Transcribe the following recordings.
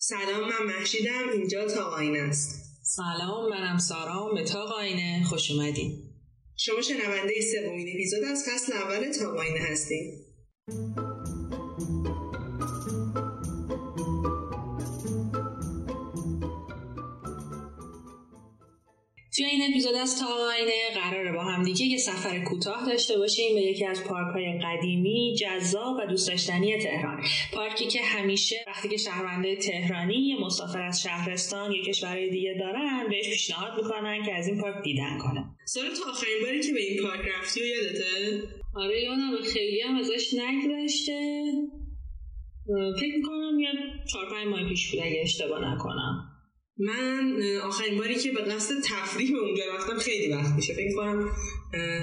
سلام من محشیدم. اینجا تاقاین است. سلام منم سارا به تاقاینه خوش اومدین. شما شنونده سومین اپیزود از فصل اول تاقاینه هستیم توی این اپیزود از تا آینه قراره با هم دیگه یه سفر کوتاه داشته باشیم به یکی از پارک های قدیمی جذاب و دوست داشتنی تهران. پارکی که همیشه وقتی که شهرونده تهرانی یه مسافر از شهرستان یا کشورهای دیگه دارن بهش پیشنهاد می‌کنن که از این پارک دیدن کنه. سال تا آخرین باری که به این پارک رفتی و یادته؟ آره یادم خیلی هم ازش نگذشته. فکر می‌کنم یه چهار پنج ماه پیش بود اگه اشتباه نکنم. من آخرین باری که به قصد تفریح به اونجا رفتم خیلی وقت میشه. فکر کنم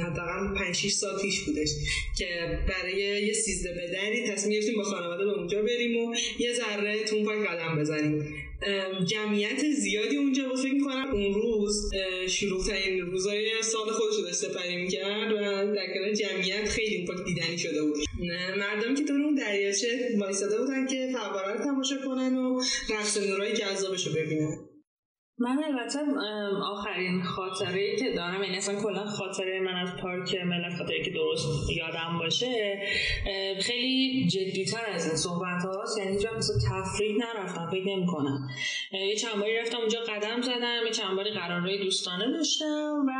حداقل 5 6 سال پیش بودش که برای یه سیزده به دری تصمیم گرفتیم با خانواده به اونجا بریم و یه ذره تو اون قدم بزنیم. جمعیت زیادی اونجا بود فکر کنم اون روز شروع ترین روزای سال خودش رو سپری می‌کرد و در جمعیت خیلی اون دیدنی شده بود. مردمی که دور اون دریاچه وایساده بودن که فواره رو تماشا کنن و رقص نورای جذابش رو ببینن. من البته آخرین خاطره که دارم این یعنی اصلا کلا خاطره من از پارک ملت خاطره که درست یادم باشه خیلی جدیتر از این صحبت هاست. یعنی اینجا مثلا تفریح نرفتم فکر نمی کنم یه چند باری رفتم اونجا قدم زدم یه چند باری قرارهای دوستانه داشتم و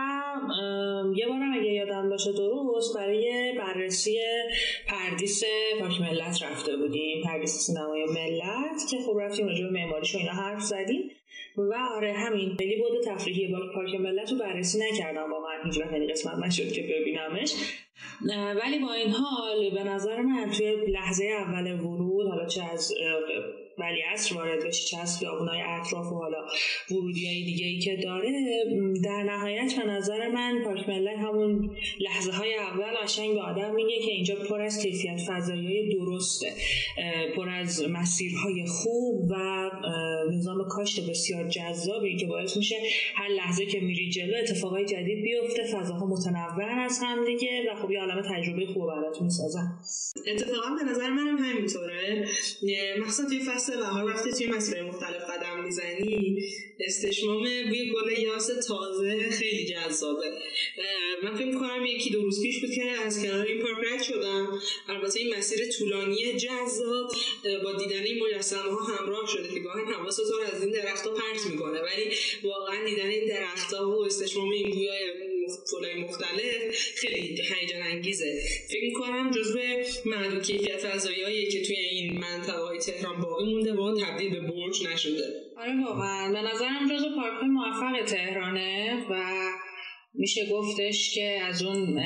یه بارم اگه یادم باشه درست برای بررسی پردیس پارک ملت رفته بودیم. پردیس سینمای ملت که خب رفتیم به معماریش و اینا حرف زدیم. و آره همین. خیلی بود. تفریحی پارک ملت رو بررسی نکردم واقعا. هیچ وقت این قسمت نشد که ببینمش. ولی با این حال به نظر من توی لحظه اول ورود حالا چه از ولی اصر وارد بشه چه از خیابونای اطراف و حالا ورودی های دیگه ای که داره در نهایت به نظر من پارک ملت همون لحظه های اول قشنگ به آدم میگه که اینجا پر از کیفیت فضایی های درسته پر از مسیرهای خوب و نظام کاشت بسیار جذابی که باعث میشه هر لحظه که میری جلو اتفاقای جدید بیفته فضاها متنوع از هم دیگه و خب یه عالم تجربه خوب براتون می‌سازن. اتفاقا به نظر منم همینطوره. مخصوصا توی فصل بهار وقتی توی مسیرهای مختلف قدم می‌زنی استشمام بوی گل یاس تازه خیلی جذابه. من فکر می‌کنم یکی دو روز پیش بود که از کنار این پارک رد شدم. البته این مسیر طولانی جذاب با دیدن این مجسمه ها همراه شده که گاهی حواست رو از این درختها پرت می‌کنه. ولی واقعا دیدن این درختها و استشمام این بویای فلای مختلف خیلی هیجان انگیزه فکر می‌کنم جزو معدود کیفیت فضایی که توی این منطقه های تهران باقی مونده و تبدیل به برج نشده. آره واقعا به نظرم جزو پارک موفق تهرانه و میشه گفتش که از اون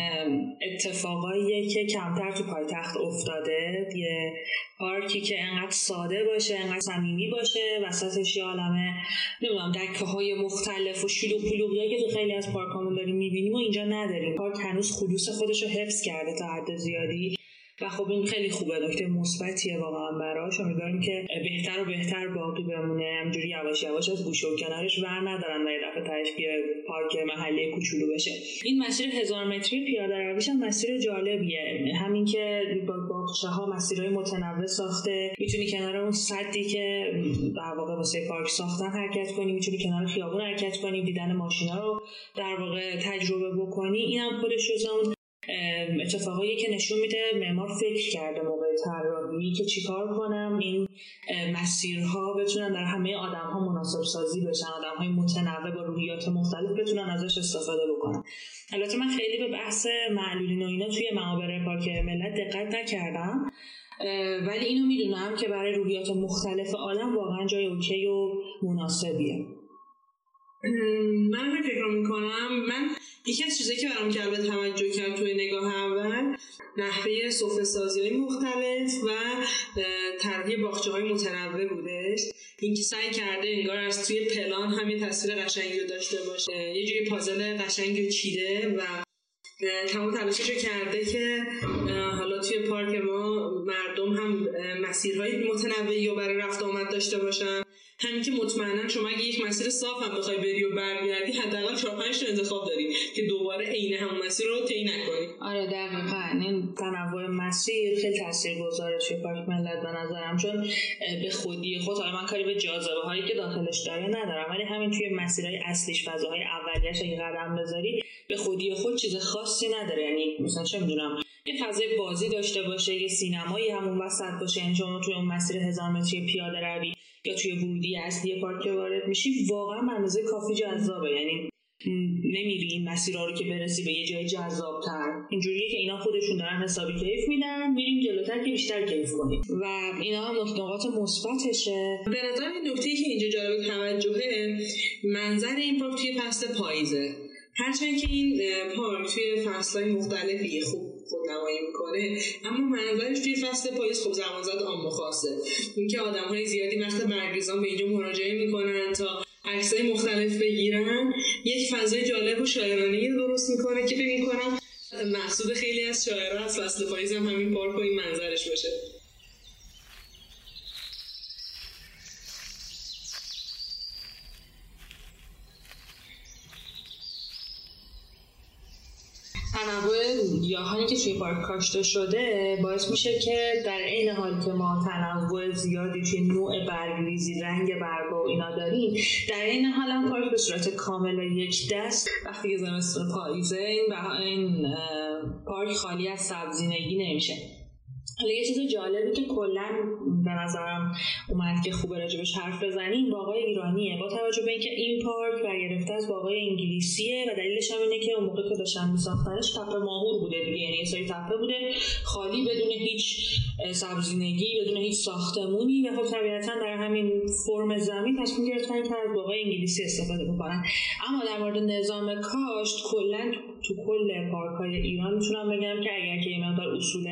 اتفاقاییه که کمتر تو پایتخت افتاده. یه پارکی که انقدر ساده باشه انقدر صمیمی باشه وسطش یه عالمه نمی‌دونم دکه های مختلف و شلوغ پلوغی که تو خیلی از پارک همون داریم می‌بینیم و اینجا نداریم. پارک هنوز خلوص خودش رو حفظ کرده تا حد زیادی. و خب این خیلی خوبه. نکته مثبتیه واقعا براش. امیدواریم که بهتر و بهتر باقی بمونه. همجوری یواش یواش از گوشه و کنارش ور ندارن و یه دفعه تهش پارک محلی کوچولو بشه. این مسیر هزار متری پیاده رویش هم مسیر جالبیه. همین که با باغچه ها مسیرهای متنوع ساخته. می‌تونی کنار اون صدی که در واقع واسه پارک ساختن حرکت کنی. می‌تونی کنار خیابون حرکت کنی. دیدن ماشینا رو در واقع تجربه بکنی. اینم خودش جزء اتفاقایی که نشون میده معمار فکر کرده موقع طراحی که چیکار کنم. این مسیرها بتونن در همه آدم ها مناسب سازی بشن آدم های متنوع با روحیات مختلف بتونن ازش استفاده بکنن. البته من خیلی به بحث معلولین و اینا توی معابر پارک ملت دقت نکردم ولی اینو می‌دونم که برای روحیات مختلف آدم واقعا جای اوکی و مناسبیه. من فکر می‌کنم من یکی از چیزایی که برام جلب توجه کرد توی نگاه اول نحوه سفره سازی های مختلف و طرحی باخچه های متنوع بودش. اینکه سعی کرده انگار از توی پلان هم یه تصویر قشنگی رو داشته باشه. یه جوری پازل قشنگی رو چیده و تمام تلاشش کرده که حالا توی پارک ما مردم هم مسیرهای متنوعی رو برای رفت آمد داشته باشن. همین که مطمئنا شما اگه یک مسیر صاف هم بخوای بری و برگردی حداقل 4 5 تا انتخاب داری که دوباره عین همون مسیر رو طی نکنی. آره دقیقا. این تنوع مسیر خیلی تاثیرگذاره توی پارک ملت به نظرم چون به خودی خود حالا من کاری به جاذبه هایی که داخلش داره ندارم ولی همین توی مسیرهای اصلیش فضاهای اولیش اگه قدم بذاری به خودی خود چیز خاصی نداره. یعنی مثلا چه می‌دونم یه فضای بازی داشته باشه یه سینمایی همون وسط باشه یعنی شما توی اون مسیر هزار متری پیاده روی یا توی ورودی اصلی پارک وارد میشی واقعا منظر کافی جذابه. یعنی نمیری این مسیرها رو که برسی به یه جای جذابتر. اینجوریه که اینا خودشون دارن حسابی کیف میدن میریم جلوتر که بیشتر کیف کنیم. و اینا هم نقاط مثبتشه. به نظر این نکته که اینجا جالب توجهه منظر این پارک توی فصل پاییزه. هرچند که این پارک توی فصلهای مختلفی خوب خودنمایی می‌کنه. اما منظرش توی فصل پاییز خب زمان زد آم خاصه. اینکه آدم های زیادی وقت برگزان به اینجا مراجعه می‌کنن تا عکسای مختلف بگیرن یک فضای جالب و شاعرانه درست می‌کنه که فکر می‌کنم مقصود خیلی از شاعرها از فصل پاییز هم همین پارک و این منظرش باشه تنوع گیاهانی که توی پارک کاشته شده باعث میشه که در این حال که ما تنوع زیادی توی نوع برگریزی رنگ برگا و اینا داریم در این حال هم پارک به صورت کامل یک دست وقتی زمستون پاییزه این, این پارک خالی از سبزینگی نمیشه. حالا یه چیز جالبی که کلا به نظرم اومد که خوبه راجبش حرف بزنیم باقای ایرانیه. با توجه به اینکه این پارک برگرفته از باقای انگلیسیه و دلیلش هم اینه که اون موقع که داشتن میساختنش تپه ماهور بوده دیگه. یعنی سری تپه بوده خالی بدون هیچ سبزینگی بدون هیچ ساختمونی و خب طبیعتا در همین فرم زمین تصمیم گرفتن که از باقای انگلیسی استفاده بکنن. اما در مورد نظام کاشت کلا تو کل پارک های ایران می‌تونم بگم که اگر که یه مقدار اصول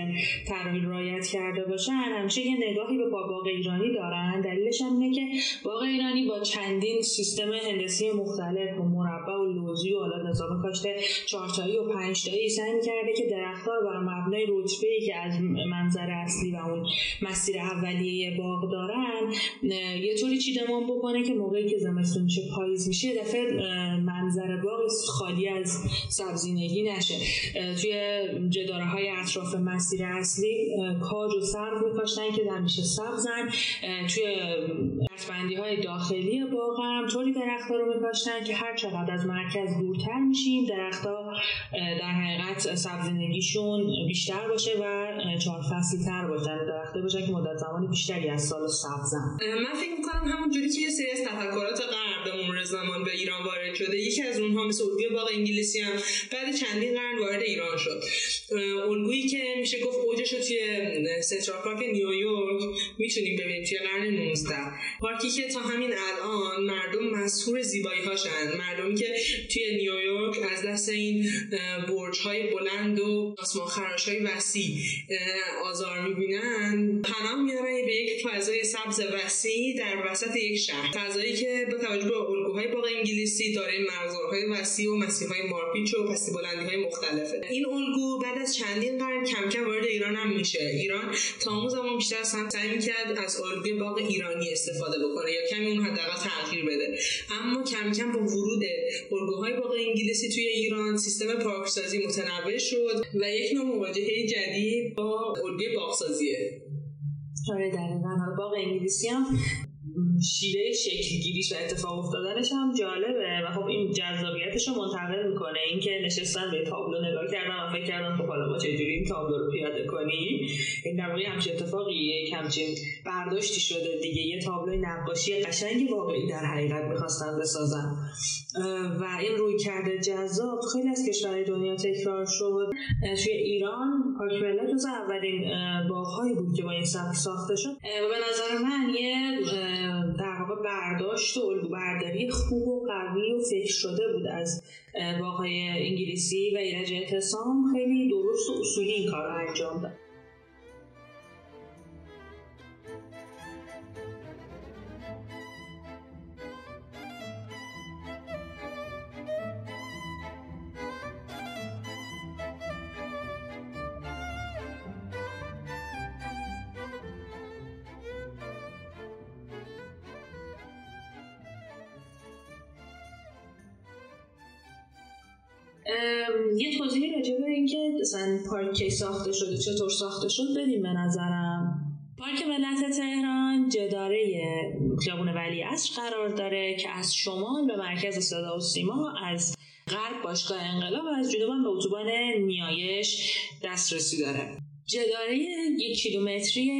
طراحی رعایت کرده باشن همیشه یه نگاهی به باغ ایرانی دارن. دلیلش هم اینه که باغ ایرانی با چندین سیستم هندسی مختلف و مربع و لوزی و حالا نظام کاشت چهارتایی و پنجتایی سعی کرده که درختها رو بر مبنای رتبه ای که از منظر اصلی و اون مسیر اولیه باغ دارن یه طوری چیدمان بکنه که موقعی که زمستون میشه پاییز میشه دفعه منظر باغ خالی از سبزینگی نشه. توی جداره های اطراف مسیر اصلی کاج و سرد میکاشتن که همیشه سبزن توی بندی های داخلی باغ هم طوری درخت رو میکاشتن که هر چقدر از مرکز دورتر میشیم درختها در حقیقت سبزینگیشون بیشتر باشه و چهار فصلی تر باشن درخته باشن که مدت زمان بیشتری از سال سبزن من فکر می‌کنم همون جوری که یه سری از تفکرات غرب مرور زمان به ایران وارد شده. یکی از اونها مثل الگوی باغ انگلیسی هم بعد چندین قرن وارد ایران شد. الگویی که میشه گفت اوجش رو توی سنترال پارک نیویورک می‌تونیم ببینیم توی قرن 19 پارکی که تا همین الان مردم مسهور زیبایی هاشن مردمی که توی نیویورک از دست این برج های بلند و آسمان خراش های وسیع آزار می‌بینن پناه میارن به یک فضای سبز وسیع در وسط یک شهر. فضایی که با توجه به الگوهای باغ انگلیسی داره مرزارهای وسیع و مسیرهای مارپیچ و پستی بلندی های مختلفه. این الگو بعد از چندین قرن کم کم وارد ایران هم میشه. ایران تا اون زمان بیشتر سعی می‌کرد از الگوی باغ ایرانی استفاده بکنه یا کمی اون حداقل تغییر بده. اما کم کم با ورود الگوهای باغ انگلیسی توی ایران سیستم پارکسازی متنوع شد و یک نوع مواجهه جدید با الگوی باغسازیه. آره دقیقا. باغ انگلیسی هم شیوه گیریش و اتفاق افتادنش هم جالبه و خب این جذابیتش رو منتقل می‌کنه. اینکه نشستن به تابلو نگاه کردن و فکر کردن خب حالا ما چجوری این تابلو رو پیاده کنیم. این در واقع همچین اتفاقی یک همچین برداشتی شده دیگه. یه تابلو نقاشی قشنگی واقعی در حقیقت می‌خواستن بسازن. و این روی کرده جذاب خیلی از کشورهای دنیا تکرار شد. توی ایران پارک ملت جز اولین باغهایی بود که با این سبک ساخته شد. و به نظر من یه در واقع برداشت و الگو برداری خوب و قوی و فکر شده بود از باقای انگلیسی و ایرج اعتصام. خیلی درست و اصولی این کار انجام داد. یه توضیحی راجع به اینکه مثلا پارک کی ساخته شده چطور ساخته شد بدیم به نظرم. پارک ملت تهران جداره خیابون ولی اصر قرار داره که از شمال به مرکز صدا و سیما از غرب باشگاه انقلاب و از جنوب به اتوبان نیایش دسترسی داره. جداره یک کیلومتری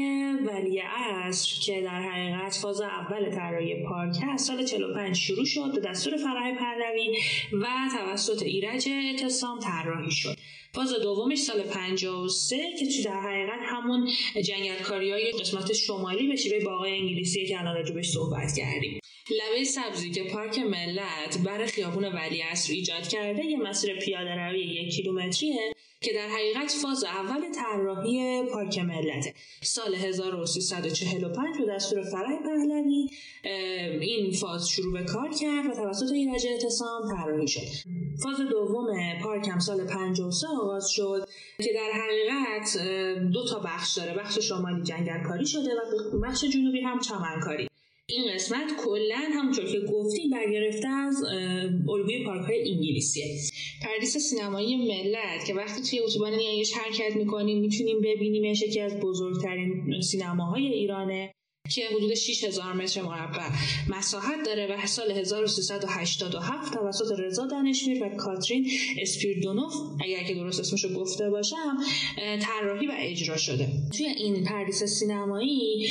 ولی اصر که در حقیقت فاز اول طراحی پارک هست سال 45 شروع شد به دستور فرح پهلوی و توسط ایرج اعتصام طراحی شد. فاز دومش سال 53 که تو در حقیقت همون جنگلکاری های قسمت شمالی به شیوه باقای انگلیسی که الان راجبش صحبت کردیم. لبه سبزی که پارک ملت بر خیابون ولی اصر ایجاد کرده یه مسیر پیاده روی یک کیلومتریه که در حقیقت فاز اول طراحی پارک ملت سال 1345 به دستور فرای پهلوی این فاز شروع به کار کرد و توسط ایرج اعتصام طراحی شد. فاز دوم پارک هم سال 53 آغاز شد که در حقیقت دو تا بخش داره. بخش شمالی جنگل کاری شده و بخش جنوبی هم چمنکاری. این قسمت کلا همونطور که گفتیم برگرفته از الگوی پارک های انگلیسیه. پردیس سینمایی ملت که وقتی توی اتوبان نیایش حرکت می‌کنیم می‌تونیم ببینیم یکی از بزرگترین سینماهای ایرانه. که حدود 6000 متر مربع مساحت داره و سال 1387 توسط رضا دانشمیر و کاترین اسپیردونوف اگر که درست اسمشو گفته باشم طراحی و اجرا شده. توی این پردیس سینمایی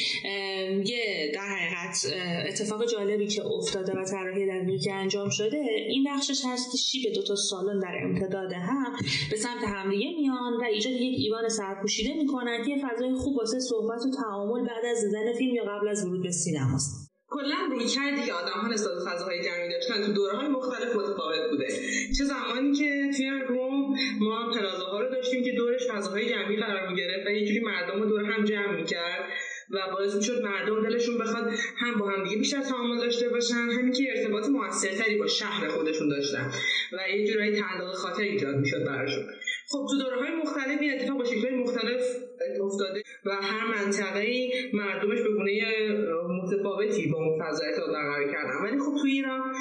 یه در حقیقت اتفاق جالبی که افتاده و طراحی در که انجام شده این بخشش هست که شیب دو تا سالن در امتداد هم به سمت همدیگه میان و ایجاد یک ایوان سرپوشیده می‌کنن که فضای خوب واسه صحبت و تعامل بعد از دیدن فیلم یا قبل از ورود به سینماست. کلا روی کردی که آدم ها نسبت فضاهای جمعی داشتن تو دوره های مختلف متفاوت بوده. چه زمانی که توی روم ما پلازاها رو داشتیم که دورش فضاهای جمعی قرار می‌گرفت و یه جوری مردم رو دور هم جمع می‌کرد و باعث می‌شد مردم دلشون بخواد هم با هم دیگه بیشتر تعامل داشته باشن همین که ارتباط موثرتری با شهر خودشون داشتن و یه جورایی تعلق خاطر ایجاد می‌شد براشون خب تو دوره های مختلف این اتفاق با شکل مختلف افتاده و هر منطقه مردمش به گونه متفاوتی با اون فضا ارتباط برقرار کردن. ولی خب تو ایران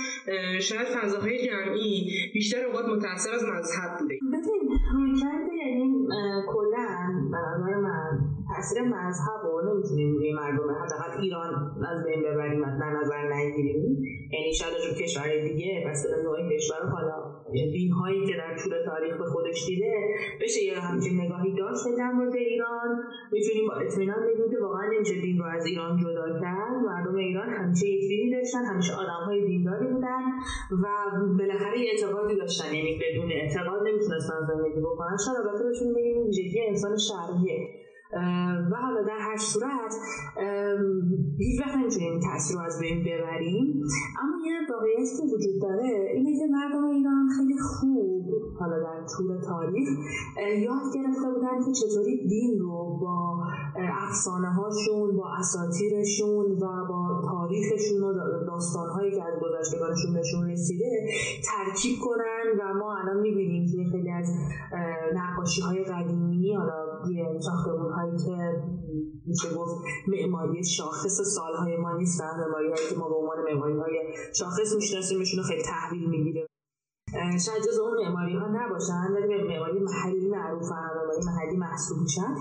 شاید فضاهای جمعی بیشتر اوقات متاثر از مذهب بوده. تاثیر مذهب رو نمی‌تونیم روی مردم حداقل ایران از بین ببریم در نظر نگیریم. یعنی شاید رو کشور دیگه مثلا نوعی کشور حالا دین هایی که در طول تاریخ به خودش دیده بشه یه همچین نگاهی داشت در مورد ایران. می‌تونیم با اطمینان بگیم که واقعا نمیشه دین رو از ایران جدا کرد. مردم ایران همیشه یک دینی داشتن همیشه آدم های دینداری بودن و بالاخره یه اعتقادی داشتن یعنی بدون اعتقاد نمی‌تونستن زندگی بکنن. شاید البته بهشون بگیم ویژگی انسان شرعیه. و حالا در هر صورت هیچ وقت نمی‌تونیم تاثیر رو از بین ببریم. اما یه واقعیتی که وجود داره اینه که مردم ایران خیلی خوب حالا در طول تاریخ یاد گرفته بودن که چطوری دین رو با افسانه هاشون با اساتیرشون و با تاریخشون و داستانهایی که از گذشتگانشون بهشون رسیده ترکیب کنن. و ما الان می‌بینیم که خیلی از نقاشی های قدیمی حالا ساختمون هایی که میشه گفت معماری شاخص سالهای ما نیستن معماری هایی که ما به عنوان معماری های شاخص میشناسیمشون خیلی تحویل می‌گیره. شاید جز اون معماری ها نباشن ولی به معماری محلی معروفن معماری محلی محسوب میشن.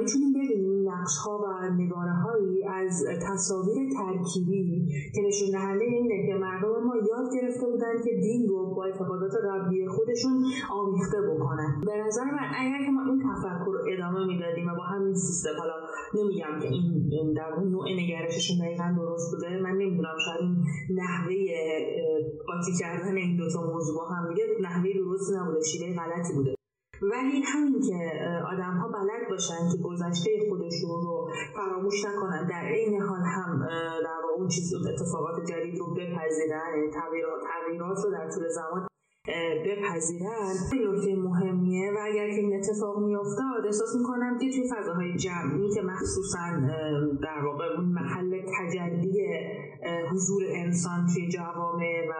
می‌تونیم ببینیم نقش ها و نگاره هایی از تصاویر ترکیبی که نشون دهنده اینه که مردم ما یاد گرفته بودن که دین رو با اعتقادات قبلی خودشون آمیخته بکنن. به نظر من اگر که ما این تفکر رو ادامه می‌دادیم و با همین سیستم حالا نمیگم که این در اون نوع نگرششون دقیقا درست بوده. من نمی‌دونم شاید این نحوه قاطی کردن این دوتا موضوع با هم دیگه نحوه درست نبوده شیوه غلطی بوده. ولی همین که آدم ها بلد باشن که گذشته خودشون رو فراموش نکنن در عین حال هم در اون چیز اتفاقات جدید رو بپذیرن یعنی تغییرات رو در طول زمان بپذیرن. نکته مهمیه و اگر که این اتفاق میافتاد احساس می‌کنم که توی فضاهای جمعی که مخصوصا در واقع اون محل تجلی حضور انسان توی جوامع و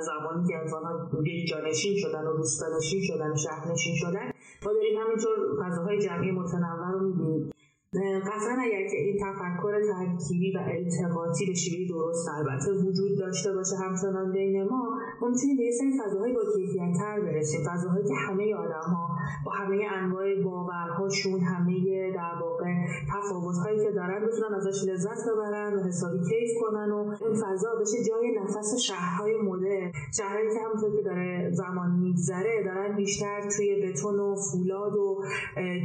زمانی که انسان ها جانشین شدن و روستانشین شدن و شهرنشین شدن ما داریم همینطور فضاهای جمعی متنوع رو می‌بینیم. قطعا اگر که این تفکر ترکیبی و التقاطی به شیوه درست البته وجود داشته باشه همچنان بین ما ما می‌تونیم به سری فضاهای با کیفیتتر برسیم. فضاهایی که همه آدم ها با همه انواع باورهاشون همه در واقع تفاوتهایی که دارن بتونن ازش لذت ببرن و حسابی کیف کنن و این فضا بشه جای نفس شهرهای مدرن. شهرهایی که همونطور که داره زمان میگذره دارن بیشتر توی بتون و فولاد و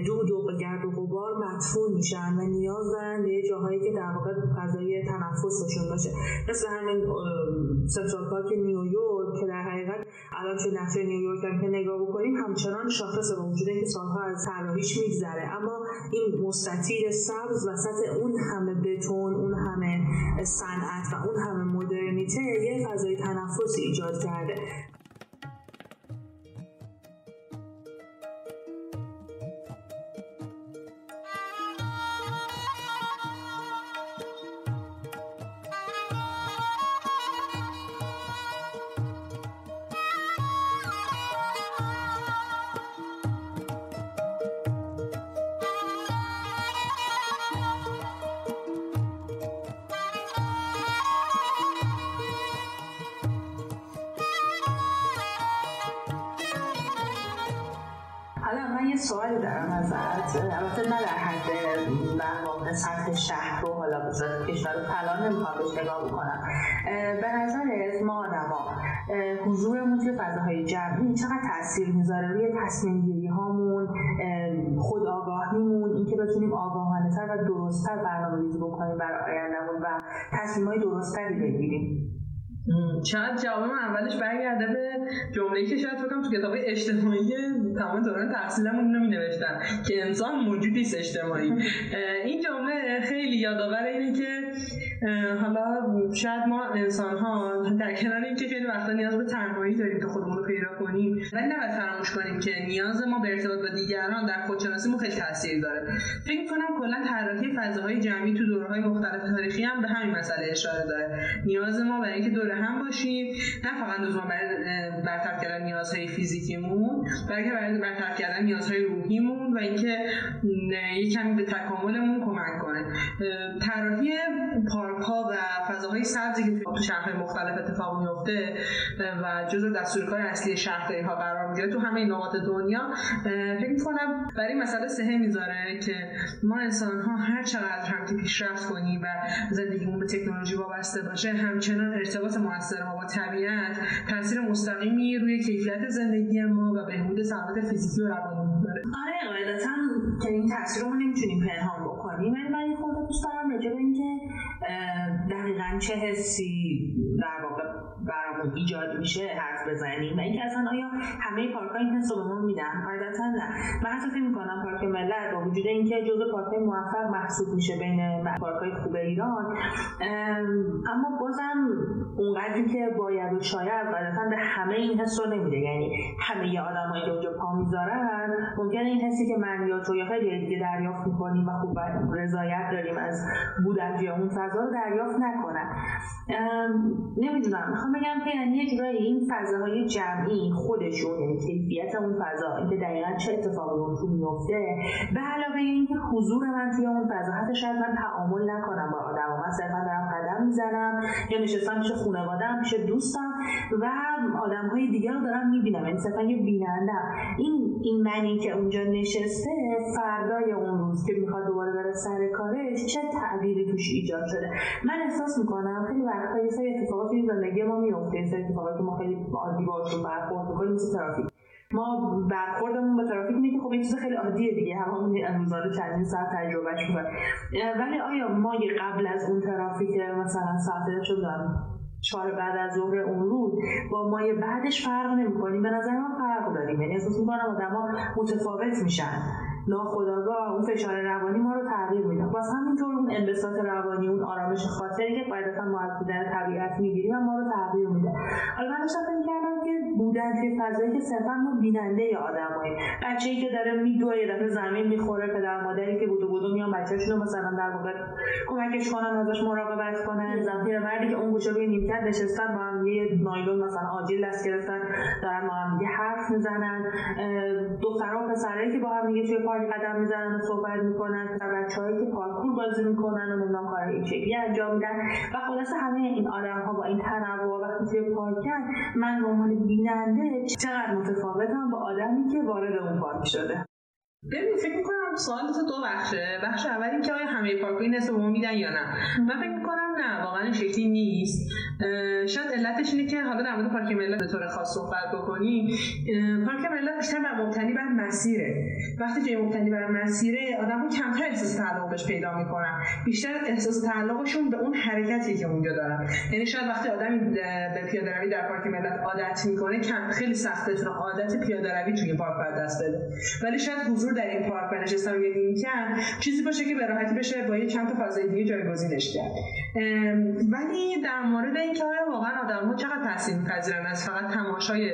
دود و گرد و غبار مدفون میشن و نیاز دارن به جاهایی که در واقع فضای تنفسشون باشه. مثل همین سنترال پارک نیویورک که در حقیقت الان چه نقشه نیویورک هم که نگاه بکنیم همچنان شاخص با وجود اینکه سالها از طراحیش میگذره. اما این مستطیل سبز وسط اون همه بتون اون همه صنعت و اون همه مدرنیته یه فضای تنفس ایجاد کرده. سوالی دارم ازت. البته نه در حد در واقع سطح شهر رو حالا کشور رو کلان نمی‌خوام بهش نگاه بکنم. به نظرت ما آدما حضورمون توی فضاهای جمعی چقدر تاثیر می‌ذاره روی تصمیم گیری هامون خود آگاهیمون اینکه بتونیم آگاهانه تر و درستتر برنامه ریزی بکنیم برای آیندهمون و تصمیم های درستتری بگیریم. شاید جواب اولش برگرده به جمله‌ای که شاید فکرم تو کتاب اجتماعی تمام دوران تحصیلمون اینو مینوشتن که انسان موجودی است اجتماعی. این جمله خیلی یادآور اینه که حالا شاید ما انسان ها در کنار اینکه خیلی وقتا نیاز به تنهایی داریم که خودمون رو پیدا کنیم ولی نباید فراموش کنیم که نیاز ما به ارتباط با دیگران در خودشناسیمون خیلی تاثیر داره. فکر کنم کلا طراحی فضاهای جمعی تو دورهای مختلف تاریخی هم به همین مسئله اشاره داره. نیاز ما برای اینکه دور هم باشیم نه فقط لزوما برطرف کردن نیازهای فیزیکیمون بلکه برای برطرف کردن نیازهای روحیمون و اینکه یک کمی به تکاملمون کمک کنه. طراحی پارک ها و فضاهای سبزی که تو شهرهای مختلف اتفاق میفته و جزو دستورکار اصلی شهرداری ها قرار می‌گیره تو همه نقاط دنیا فکر می‌کنم برای مسئله سهه می‌ذاره که ما انسان ها هر چقدر هم که پیشرفت کنیم و زندگیمون به تکنولوژی وابسته باشه همچنان ارتباط موثر ما با طبیعت تاثیر مستقیمی روی کیفیت زندگی ما و بهبود سلامت فیزیکی و روانی داره. آره قاعدتا که این تاثیر رو نمی‌تونیم پنهان بکنیم. من خود دوست دارم راجع به اینکه دقیقا چه حسی در واقع ایجاد میشه حرف بزنیم و اینکه اصلا آیا همه پارک این حس رو به ما میدن؟ قاعدتا نه. من حتی فکر می‌کنم پارک ملت با وجود اینکه جزء پارک موفق محسوب میشه بین پارک خوب ایران اما بازم اونقدری که باید و شاید قاعدتا به همه این حس رو نمیده یعنی همه آدمایی که اونجا پا می‌ذارن ممکنه این حسی که من یا تو یا خیلی دیگه دریافت می‌کنیم و خوب رضایت داریم از بودن توی اون فضا رو دریافت نکنن. نمی‌دونم. می‌خوام بگم که یعنی یه جورایی این فضاهای جمعی خودشون یعنی کیفیت اون فضا اینکه دقیقا چه اتفاقی اون تو میفته به علاوه اینکه حضور من توی اون فضا حتی شاید من تعامل نکنم با آدم و من صرفا دارم قدم می‌زنم یا نشستم پیش خانواده‌ام پیش دوستم. و آدم های دیگر رو دارم می‌بینم. یعنی صرفا یه بیننده این این منی که اونجا نشسته فردای اون روز که می‌خواد دوباره بره سر کارش چه تعبیری توش ایجاد شده؟ من احساس می‌کنم خیلی وقتا یه سری اتفاقات توی زندگی ما میفته یه سری اتفاقات که ما خیلی عادی باشون برخورد می‌کنیم مثل ترافیک. ما برخوردمون به ترافیک اینه که خب این چیز خیلی عادیه دیگه. همون روزانه چندین ساعت تجربهش می‌کنه. ولی آیا ما قبل از اون ترافیک مثلا ساعت شدن چهار بعد از ظهر اون روز با مایه بعدش فرق نمی‌کنیم. به نظر من فرق داریم. یعنی احساس می‌کنم آدما متفاوت میشن. ناخداگاه اون فشار روانی ما رو تغییر میده. باز همینطور اون انبساط روانی اون آرامش خاطری که قاعدتا ما از بودن طبیعت می‌گیریم ما رو تغییر میده. حالا من داشتم فکر کردم که بودن توی فضایی که صرفا ما بیننده آدمایی بچه‌ای که داره میدوه یه دفعه زمین می‌خوره پدر مادری که بودو بودو میان بچه‌شون رو مثلا در واقع کمکش کنن ازش مراقبت کنن. زن مردی که اون گوشه روی نیمکت نشستن با هم یه نایلون مثلا آجیل دست گرفتن دارن با هم حرف می‌زنن. دخترها و که با هم دیگه توی پارک قدم می‌زنن و صحبت می‌کنن و بچههایی که پارکور بازی می‌کنن و نمی‌دونم کار این شکلی انجام میدن. و خلاصه همه این آدم ها با این تنوع وقتی توی پارکن من به عنوان بیننده چقدر متفاوتم با آدمی که وارد اون پارک شده. ببین فکر می‌کنم سوال دو بخشه بخش اول این که آیا همه پارکایی نصف میدن یا نه. من فکر می‌کنم نه واقعا شکلی نیست. شاید علتش اینه که حالا در مورد پارک ملت به طور خاص صحبت بکنیم. پارک ملت بیشتر بر مبتنی بر مسیره. وقتی جای مبتنی بر مسیره آدم‌ها کمتر احساس تعلق بهش پیدا می‌کنن. بیشتر احساس تعلقشون به اون حرکتی که اونجا دارن. یعنی شاید وقتی آدمی به پیاده روی در پارک ملت عادت می‌کنه کم خیلی سخت بتونه عادت پیاده روی توی پارک دست بده. ولی شاید حضور در این پارک و نشستن روی چیزی باشه که به راحتی بشه با یه چند تا فضای دیگه جایگزینش کرد. ولی در مورد اینکه آیا واقعا آدم ها چقدر تاثیر میپذیرن؟ از فقط تماشای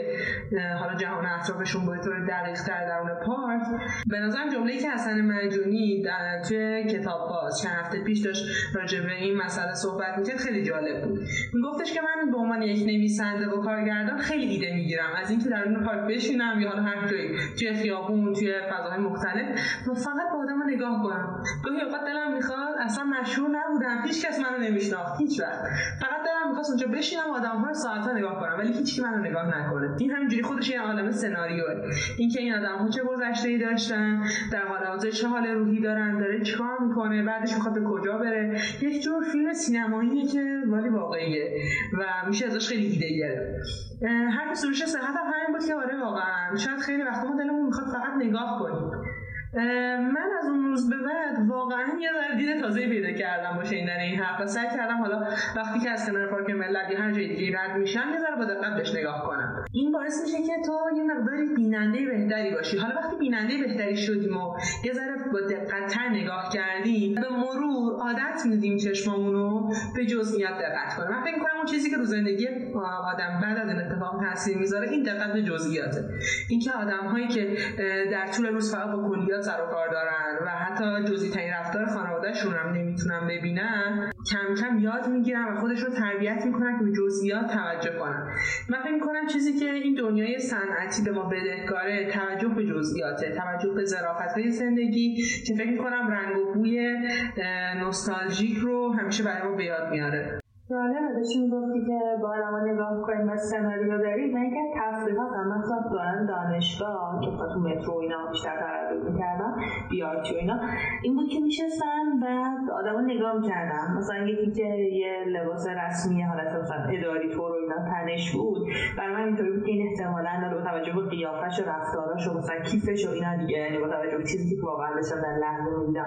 حالا جهان اطرافشون به طور دقیق تر درون پارک. به نظرم جمله که حسن مجونی در توی کتاب باز چند هفته پیش داشت راجع به این مسئله صحبت می‌کرد خیلی جالب بود. میگفتش که من به عنوان یک نویسنده و کارگردان خیلی ایده می‌گیرم. از اینکه در اون پارک بشینم یا حالا هر جایی توی خیابون توی فضاهای مختلف و فقط با آدم نگاه کنم. گاهی اوقات دلم می‌خواد اصلا مشهور نبودم. هیچ کس منو نمیشناخت هیچ وقت فقط دلم می‌خواست اونجا بشینم آدم ها ساعتا نگاه کنم ولی هیچ کی منو نگاه نکنه. این همینجوری خودش یه عالم سناریوه. اینکه این آدم ها چه گذشته ای داشتن در حال حاضر چه حال روحی دارن داره چیکار می‌کنه بعدش می‌خواد به کجا بره. یک جور فیلم سینماییه که ولی واقعیه و میشه ازش خیلی ایده گرفت. حرف سروش صحت هم همین بود که آره واقعا. شاید خیلی وقتا ما دلمون می‌خواد فقط نگاه کنیم. من از اون روز به بعد واقعا یه دید تازه پیدا کردم با شنیدن این حرف سعی کردم حالا وقتی که از کنار پارک ملت یا هر جای دیگه رد میشم یه ذره با دقت بهش نگاه کنم. این باعث میشه که تو یه مقداری بیننده بهتری باشی. حالا وقتی بیننده بهتری شدیم و یه ذره با دقتتر نگاه کردیم به مرور عادت میدیم چشمامون رو به جزئیات دقت کنیم. من فکر می‌کنم اون چیزی که رو زندگی آدم بعد از این اتفاق تاثیر می‌ذاره این دقت به جزئیاته. اینکه آدم هایی که در طول روز فقط با کلیات سر و کار دارن و حتی جزئی ترین رفتار خانوادهشون هم نمی‌تونن ببینن کم کم یاد می‌گیرن و خودش رو تربیت می‌کنن که به جزئیات توجه کنن. من فکر می‌کنم چیزی که این دنیای صنعتی به ما بدهکاره توجه به جزئیاته توجه به ظرافت های زندگی که فکر می‌کنم رنگ و بوی نوستالژیک رو همیشه برای ما به یاد میاره. جالبه داشتی می‌گفتی که با آدما نگاه کنیم و سناریو داریم. من یکی تفریحات هم مثلا دوران دانشگاه که تو مترو اینا بیشتر تردد می‌کردم بیارتی و اینا این بود که میشستن و آدما نگاه می‌کردن مثلا یکی که یه لباس رسمی حالت اداری طور و اینا تنش بود برای من اینطوری بود که این احتمالا با توجه به قیافش و رفتاراش و مثلا کیفش و اینا دیگه یعنی با توجه به چیزی که واقعا داشتم در لحظه می‌دیدم.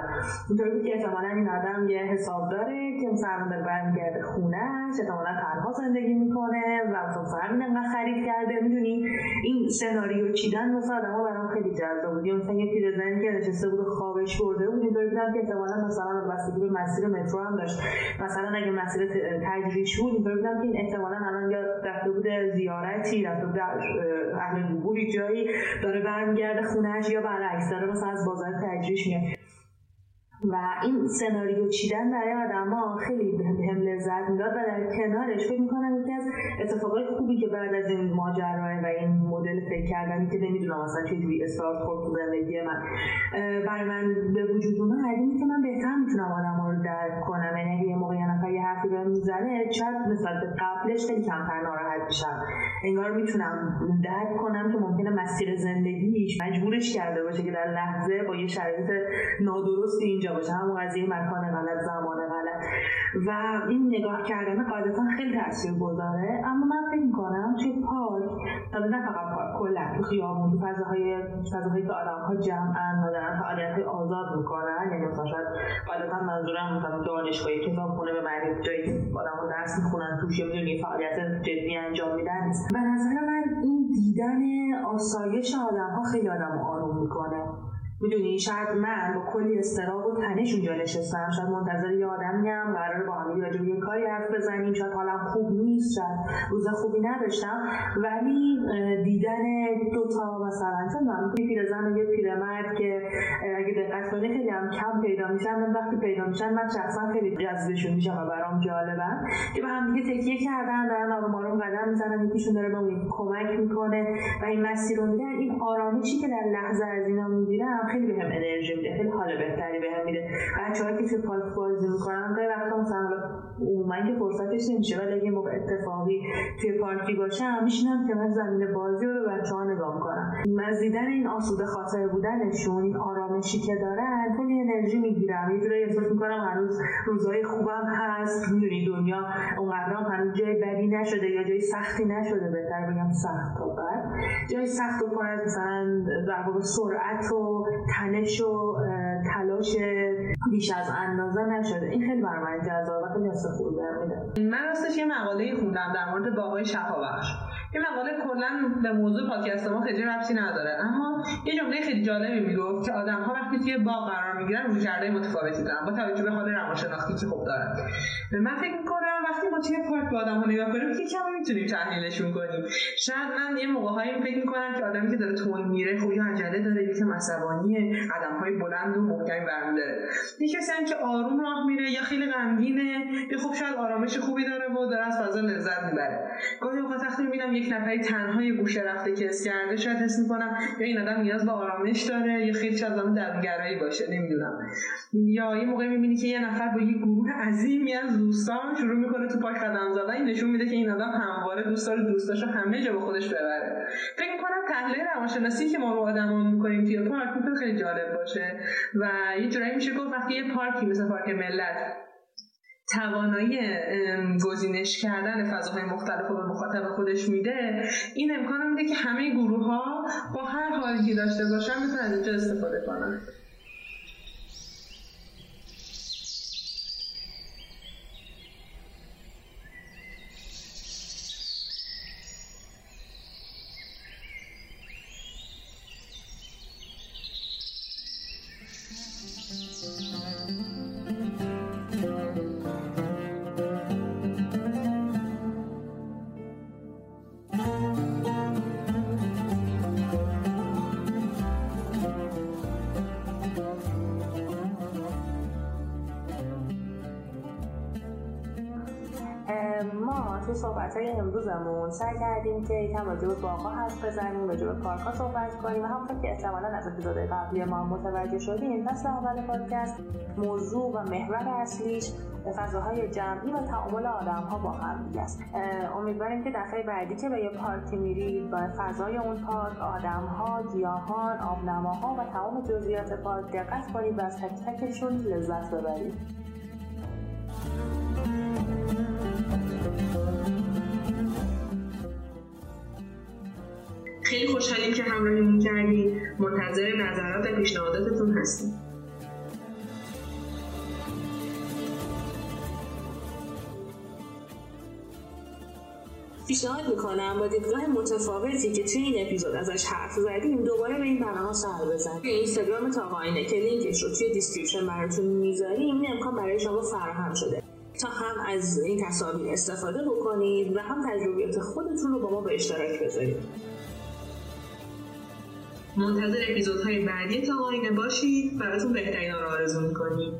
اینطوری بود که احتمالا این آدم یه حساب داره که مثلا داره برمیگرده خونه خونهش احتمالا تنها زندگی می‌کنه و مثلا فقط انقدر خرید کرده می‌دونی؟ این سناریو چیدن مثلا آدم‌ها برام خیلی جذاب بود. مثلا یه پیرزنی که نشسته بود خوابش برده بود اینطوری بودم که احتمالا مثلا بستگی به مسیر مترو هم داشت. مثلا اگه مسیر تجریش بود اینطوری بودم که این احتمالا الان یا رفته بود زیارتی رفته بود اهل گوری جایی داره برمیگرده خونهش یا برعکس داره مثلا از بازار تجریش میاد. و این سناریو چیدن برای آدما خیلی بهم لذت می‌داد و در کنارش فکر می‌کنم یکی از اتفاقای خوبی که بعد از این ماجرا و این مدل فکر کردنی که نمی‌دونم اصلا چجوری استارت خورد تو زندگی من برای من به وجود اومد این که من بهتر می‌تونم آدما رو درک کنم یعنی یه موقع یه نفر یه حرفی بهم می‌زنه شاید نسبت به قبلش خیلی کمتر ناراحت میشم. انگار می‌تونم درک کنم که ممکنه مسیر زندگیش مجبورش کرده باشه که در لحظه با یه شرایط نادرستی اینجا باشه همون قضیه مکان غلط زمان غلط. و این نگاه کردن قاعدتا خیلی تاثیر گذاره اما من فکر می‌کنم توی پارک حالا نه فقط پارک کلا تو خیابون فضاهای فضاهایی که آدمها جمعن و دارن فعالیت آزاد می‌کنن یعنی مثلا شاید قاعدتا منظورم مثلا دانشگاهی کتابخونه به معنی جایی آدمها درس می‌خونن توش می‌دونی فعالیت جدی انجام میدن به نظر من این دیدن آسایش آدمها خیلی آدم آروم می‌کنه. می‌دونی؟ شاید من با کلی استراب و تنش اونجا نشستم. شاید منتظر یه آدمی هم قرار با هم راجع به کاری حرف بزنیم. شاید حالم خوب نیست شاید روز خوبی نداشتم. ولی دیدن دوتا مثلا چون من پیرزن و یه پیرمرد که اگه دقت کنی خیلی هم کم پیدا میشن. من وقتی پیدا میشن من شخصا خیلی جذبشون میشم و برام جالبن که به هم دیگه تکیه کردن دارن آروم آروم قدم می‌زنن. یکیشون داره به کمک می‌کنه و این مسیر رو میدن این آرامشی که در لحظه از اینا می‌گیرم خیلی بهم انرژی میده خیلی حال بهتری بهم میده. بچه‌ها که توی پارک بازی می‌کنن خیلی وقتا مثلا من که فرصتش نمیشه ولی اگه موقع اتفاقی توی پارکی باشم میشینم که من زمین بازی رو به بچه‌ها نگاه می‌کنم. مزیدن این آسوده خاطر بودنشون این آرامشی که دارن خیلی انرژی می‌گیرم. یه جورایی احساس می‌کنم هنوز روزای خوبم هست. می‌دونی دنیا اونقدر هنوز جای بدی نشده یا جای سختی نشده بهتر بگم سخت تا بعد جای سخت و پر از مثلا در واقع سرعت و تنش و تلاش بیش از اندازه نشده. این خیلی برای من جذاب و خیلی حس خوبی میده. من راستش یه مقاله خوندم در مورد باقای شفابخش. این مقاله کلا به موضوع پادکست ما خیلی ربطی نداره. اما یه جمله خیلی جالبی می‌گفت که آدم ها وقتی توی باغ قرار می‌گیرن رویکردهای متفاوتی دارن با توجه به حال روانشناختی که خوب دارن. من فکر وقتی ما توی پارک با آدم ها نگاه کنیم که کم می‌تونیم تحلیلشون کنیم. شاید من یه موقع هایی فکر می‌کنم که آدمی که داره تون میره خب یا عجله داره یا که عصبانیه قدم های بلند و محکمی برمیداره. یه کسی هم که آروم راه میره یا خیلی غمگینه یا خب شاید آرامش خوبی داره و داره از فضا لذت می‌بره. گاهی اوقات وقتی می‌بینم یک نفری تنها یه گوشه رفته که کرده شاید حس می‌کنم یا این آدم نیاز به آرامش داره یا خیلی شاید آدم درونگرایی باشه نمی‌دونم. یا یه موقع می‌بینی که یه نفر با یه گروه عظیمی از دوستان شروع می‌کنه تو پاک قدم زدن این نشون میده که این آدم همواره دوست داره دوستاشو همه جا به خودش ببره. فکر می‌کنم تحلیل روانشناسی که ما رو آدما می‌کنیم توی پارک می‌تونه خیلی جالب باشه. و یه جورایی میشه گفت وقتی یه پارکی مثل پارک ملت توانایی گزینش کردن فضاهای مختلف رو به مخاطب خودش میده این امکان میده که همه گروه ها با هر حالی که داشته باشن می‌تونن از اینجا استفاده کنن. Thank you. سعی کردیم که یکم راجع به باغ‌ها حرف بزنیم راجع به پارک‌ها صحبت کنیم و همونطور که احتمالا از اپیزودهای قبلی ما متوجه شدیم. فصل اول پادکست موضوع و محور اصلیش فضاهای جمعی و تعامل آدم ها با هم است. امیدواریم که دفعه بعدی که به یه پارکی میرید با فضای اون پارک آدم ها گیاهان آبنماها و تمام جزئیات پارک دقت کنید و از تک تکشون لذت ببرید. خیلی خوشحالیم که همراهیمون کردیم منتظر نظرات و پیشنهاداتتون هستیم. پیشنهاد می‌کنم با دیدگاه متفاوتی که توی این اپیزود ازش حرف زدیم دوباره به این برنامه سر بزنید توی اینستاگرام تاقاینه که لینکش رو توی description براتون می‌ذاریم این امکان برای شما فراهم شده. تا هم از این تصاویر استفاده بکنید و هم تجربیات خودتون رو با ما به اشتراک بذارید. منتظر اپیزودهای بعدی تا آینه باشید. براتون بهترین رو آرزو می‌کنیم.